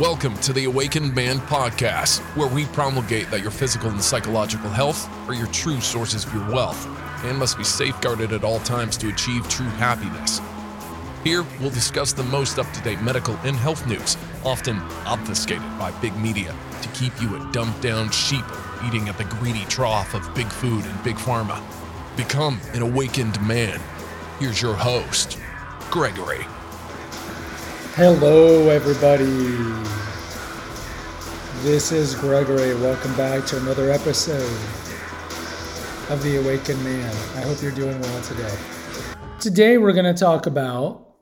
Welcome to the Awakened Man podcast, where we promulgate that your physical and psychological health are your true sources of your wealth and must be safeguarded at all times to achieve true happiness. Here, we'll discuss the most up to date medical and health news, often obfuscated by big media to keep you a dumbed down sheep eating at the greedy trough of big food and big pharma. Become an awakened man. Here's your host, Gregory. Hello, everybody. This is Gregory. Welcome back to another episode of The Awakened Man. I hope you're doing well today. Today, we're going to talk about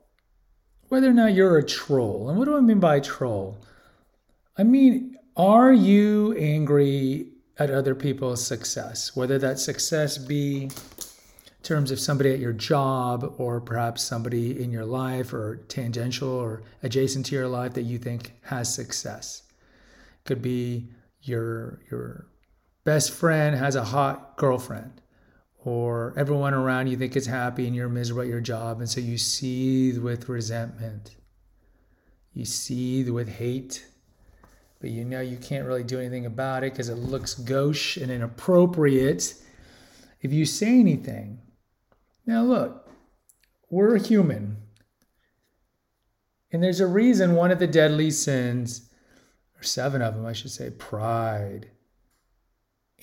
whether or not you're a troll. And what do I mean by troll? I mean, are you angry at other people's success? Whether that success be terms of somebody at your job or perhaps somebody in your life or tangential or adjacent to your life that you think has success. Could be your your best friend has a hot girlfriend or everyone around you think is happy and you're miserable at your job and so you seethe with resentment. You seethe with hate but you know you can't really do anything about it because it looks gauche and inappropriate if you say anything now, look, we're human. And there's a reason one of the deadly sins, or seven of them, I should say, pride,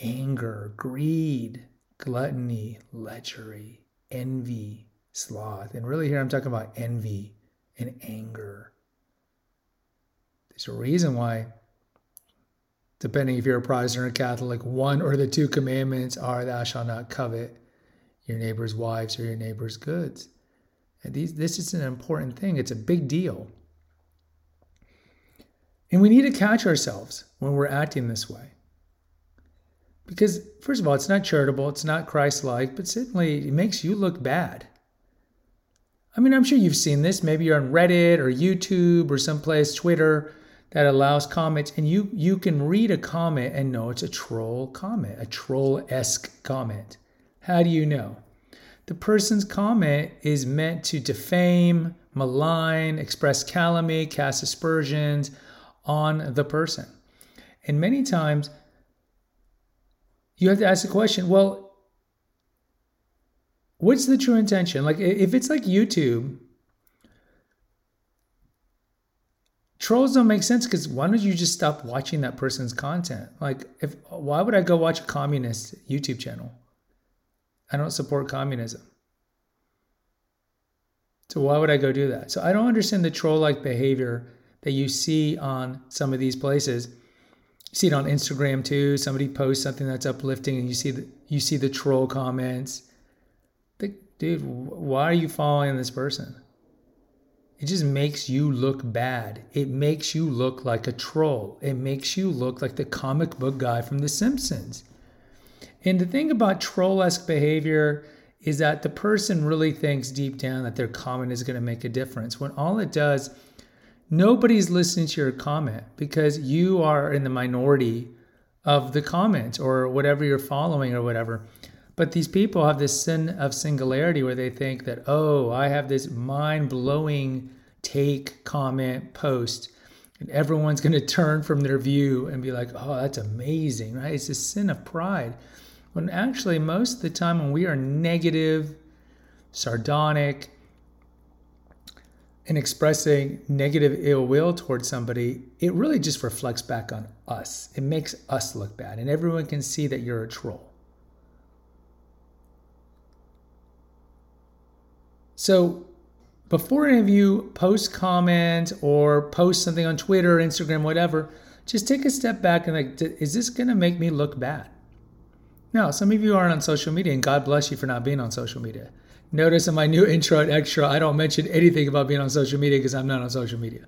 anger, greed, gluttony, lechery, envy, sloth. And really, here I'm talking about envy and anger. There's a reason why, depending if you're a Protestant or a Catholic, one or the two commandments are thou shalt not covet your neighbor's wives or your neighbor's goods. And these, this is an important thing, it's a big deal. And we need to catch ourselves when we're acting this way. Because, first of all, it's not charitable, it's not Christ like, but certainly it makes you look bad. I mean, I'm sure you've seen this. Maybe you're on Reddit or YouTube or someplace, Twitter, that allows comments, and you, you can read a comment and know it's a troll comment, a troll esque comment. How do you know? The person's comment is meant to defame, malign, express calumny, cast aspersions on the person. And many times you have to ask the question well, what's the true intention? Like, if it's like YouTube, trolls don't make sense because why don't you just stop watching that person's content? Like, if why would I go watch a communist YouTube channel? I don't support communism. So why would I go do that? So I don't understand the troll like behavior that you see on some of these places. You see it on Instagram too. Somebody posts something that's uplifting and you see the you see the troll comments. dude, why are you following this person? It just makes you look bad. It makes you look like a troll. It makes you look like the comic book guy from The Simpsons. And the thing about troll esque behavior is that the person really thinks deep down that their comment is going to make a difference when all it does, nobody's listening to your comment because you are in the minority of the comments or whatever you're following or whatever. But these people have this sin of singularity where they think that, oh, I have this mind blowing take, comment, post, and everyone's going to turn from their view and be like, oh, that's amazing, right? It's a sin of pride. When actually, most of the time, when we are negative, sardonic, and expressing negative ill will towards somebody, it really just reflects back on us. It makes us look bad, and everyone can see that you're a troll. So, before any of you post comment or post something on Twitter, Instagram, whatever, just take a step back and like, is this going to make me look bad? Now, some of you aren't on social media, and God bless you for not being on social media. Notice in my new intro and extra, I don't mention anything about being on social media because I'm not on social media.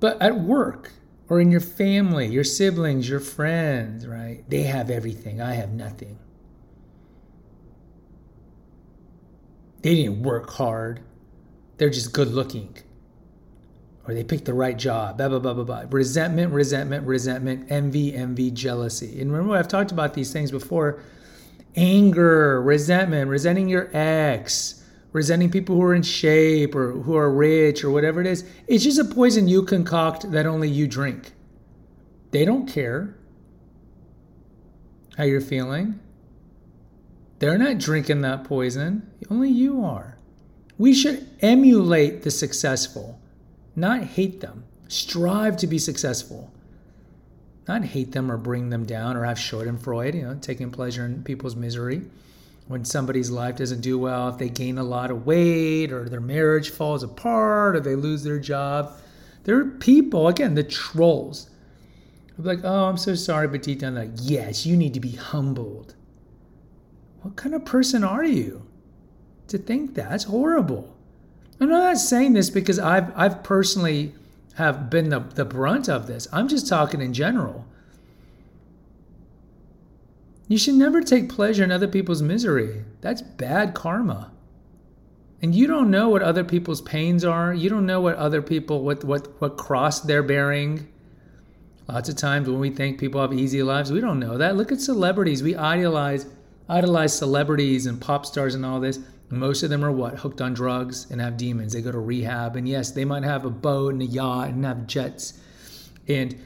But at work or in your family, your siblings, your friends, right? They have everything. I have nothing. They didn't work hard. They're just good looking or they picked the right job, blah, blah, blah, blah, blah. Resentment, resentment, resentment, envy, envy, jealousy. And remember, I've talked about these things before anger, resentment, resenting your ex, resenting people who are in shape or who are rich or whatever it is. It's just a poison you concoct that only you drink. They don't care how you're feeling. They're not drinking that poison, only you are. We should emulate the successful, not hate them. Strive to be successful, not hate them or bring them down or have Schadenfreude, you know, taking pleasure in people's misery. When somebody's life doesn't do well, if they gain a lot of weight or their marriage falls apart or they lose their job, there are people, again, the trolls. Like, oh, I'm so sorry, but deep down, like, yes, you need to be humbled. What kind of person are you to think that? That's horrible. I'm not saying this because I've I've personally have been the, the brunt of this. I'm just talking in general. You should never take pleasure in other people's misery. That's bad karma. And you don't know what other people's pains are. You don't know what other people what what what cross they're bearing. Lots of times when we think people have easy lives, we don't know that. Look at celebrities. We idealize idolize celebrities and pop stars and all this. Most of them are what? Hooked on drugs and have demons. They go to rehab. And yes, they might have a boat and a yacht and have jets and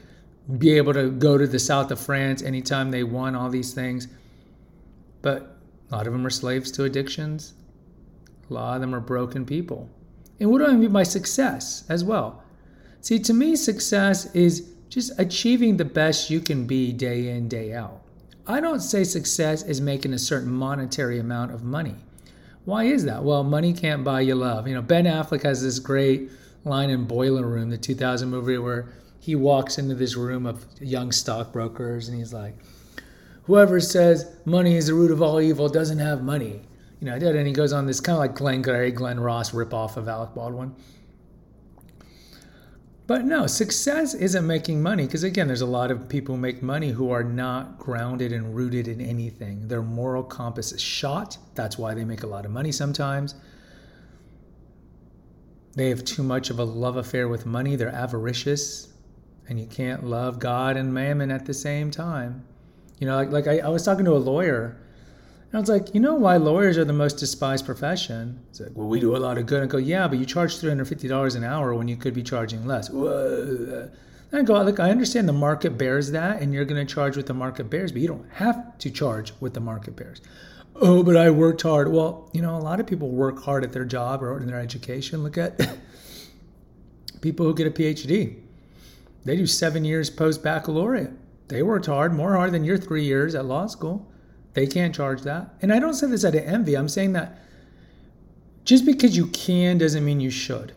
be able to go to the south of France anytime they want, all these things. But a lot of them are slaves to addictions. A lot of them are broken people. And what do I mean by success as well? See, to me, success is just achieving the best you can be day in, day out. I don't say success is making a certain monetary amount of money. Why is that? Well, money can't buy you love. You know, Ben Affleck has this great line in Boiler Room, the 2000 movie, where he walks into this room of young stockbrokers and he's like, Whoever says money is the root of all evil doesn't have money. You know, and he goes on this kind of like Glengarry, Glen Ross ripoff of Alec Baldwin. But no, success isn't making money because, again, there's a lot of people who make money who are not grounded and rooted in anything. Their moral compass is shot. That's why they make a lot of money sometimes. They have too much of a love affair with money. They're avaricious. And you can't love God and mammon at the same time. You know, like, like I, I was talking to a lawyer and I was like, you know why lawyers are the most despised profession? It's like, well, we do a lot of good. I go, yeah, but you charge $350 an hour when you could be charging less. And I go, look, I understand the market bears that, and you're going to charge what the market bears, but you don't have to charge what the market bears. Oh, but I worked hard. Well, you know, a lot of people work hard at their job or in their education. Look at people who get a PhD. They do seven years post baccalaureate. They worked hard, more hard than your three years at law school. They can't charge that. And I don't say this out of envy. I'm saying that just because you can doesn't mean you should.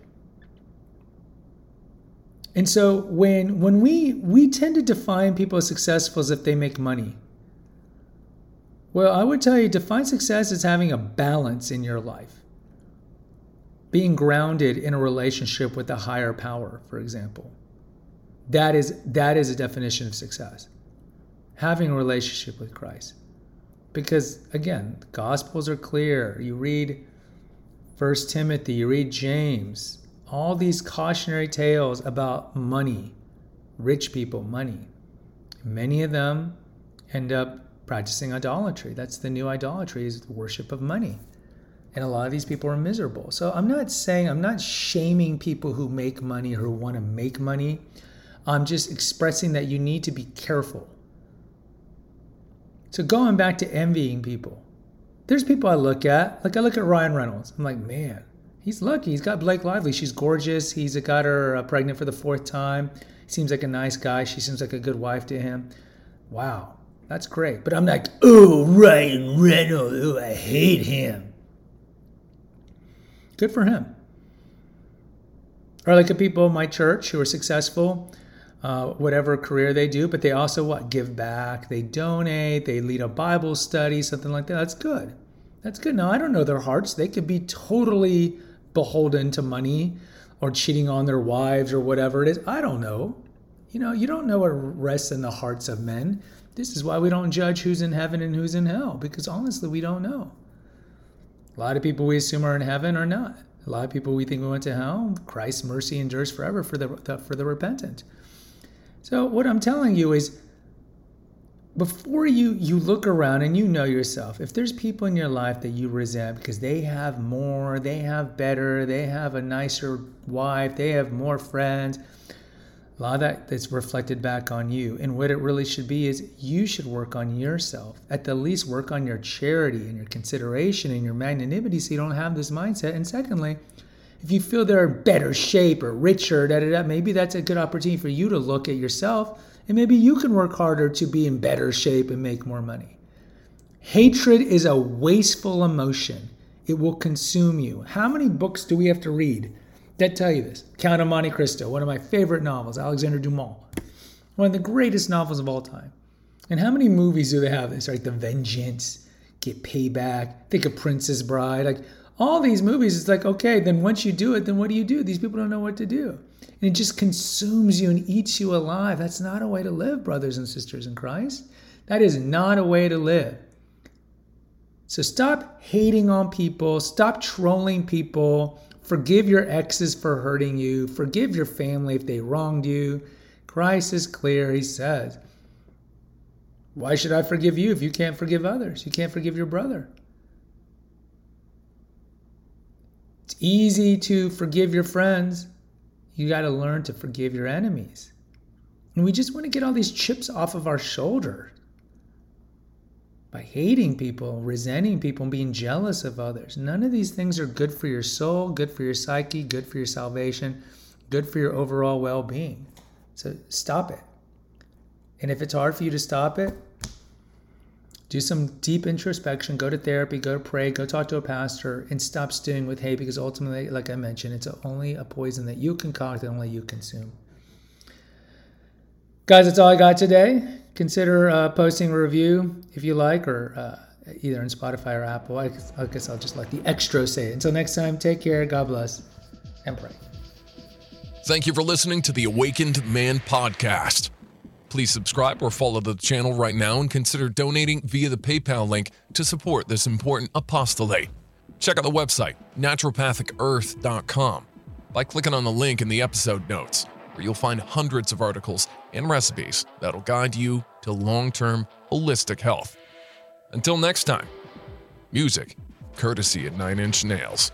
And so when when we we tend to define people as successful as if they make money. Well, I would tell you define success as having a balance in your life. Being grounded in a relationship with a higher power, for example. That is that is a definition of success. Having a relationship with Christ. Because again, the gospels are clear. You read First Timothy, you read James, all these cautionary tales about money, rich people, money. Many of them end up practicing idolatry. That's the new idolatry is the worship of money. And a lot of these people are miserable. So I'm not saying I'm not shaming people who make money or who want to make money. I'm just expressing that you need to be careful so going back to envying people, there's people I look at, like I look at Ryan Reynolds. I'm like, man, he's lucky. He's got Blake Lively. She's gorgeous. He's got her uh, pregnant for the fourth time. Seems like a nice guy. She seems like a good wife to him. Wow, that's great. But I'm like, oh, Ryan Reynolds. Oh, I hate him. Good for him. Or like the people in my church who are successful uh, whatever career they do, but they also what give back, they donate, they lead a Bible study, something like that. That's good. That's good. Now I don't know their hearts; they could be totally beholden to money or cheating on their wives or whatever it is. I don't know. You know, you don't know what rests in the hearts of men. This is why we don't judge who's in heaven and who's in hell, because honestly, we don't know. A lot of people we assume are in heaven are not. A lot of people we think we went to hell. Christ's mercy endures forever for the, the for the repentant. So, what I'm telling you is before you you look around and you know yourself if there's people in your life that you resent because they have more they have better they have a nicer wife they have more friends a lot of that that's reflected back on you. And what it really should be is you should work on yourself. At the least work on your charity and your consideration and your magnanimity so you don't have this mindset. And secondly if you feel they're in better shape or richer da, da, da, maybe that's a good opportunity for you to look at yourself and maybe you can work harder to be in better shape and make more money. Hatred is a wasteful emotion. It will consume you. How many books do we have to read that tell you this? Count of Monte Cristo, one of my favorite novels, Alexander Dumas, one of the greatest novels of all time. And how many movies do they have this? Right, The Vengeance, Get Payback, think of Princess Bride, like all these movies. It's like okay, then once you do it, then what do you do? These people don't know what to do and it just consumes you and eats you alive. That's not a way to live, brothers and sisters in Christ. That is not a way to live. So stop hating on people, stop trolling people, forgive your exes for hurting you, forgive your family if they wronged you. Christ is clear, he says. Why should I forgive you if you can't forgive others? You can't forgive your brother. It's easy to forgive your friends, you got to learn to forgive your enemies. And we just want to get all these chips off of our shoulder by hating people, resenting people, and being jealous of others. None of these things are good for your soul, good for your psyche, good for your salvation, good for your overall well being. So stop it. And if it's hard for you to stop it, do some deep introspection, go to therapy, go to pray, go talk to a pastor, and stop stewing with hate because ultimately, like I mentioned, it's only a poison that you concoct and only you consume. Guys, that's all I got today. Consider uh, posting a review if you like, or uh, either in Spotify or Apple. I, I guess I'll just let the extra say it. Until next time, take care, God bless, and pray. Thank you for listening to the Awakened Man podcast. Please subscribe or follow the channel right now and consider donating via the PayPal link to support this important apostolate. Check out the website, naturopathicearth.com, by clicking on the link in the episode notes, where you'll find hundreds of articles and recipes that'll guide you to long term holistic health. Until next time, music courtesy of Nine Inch Nails.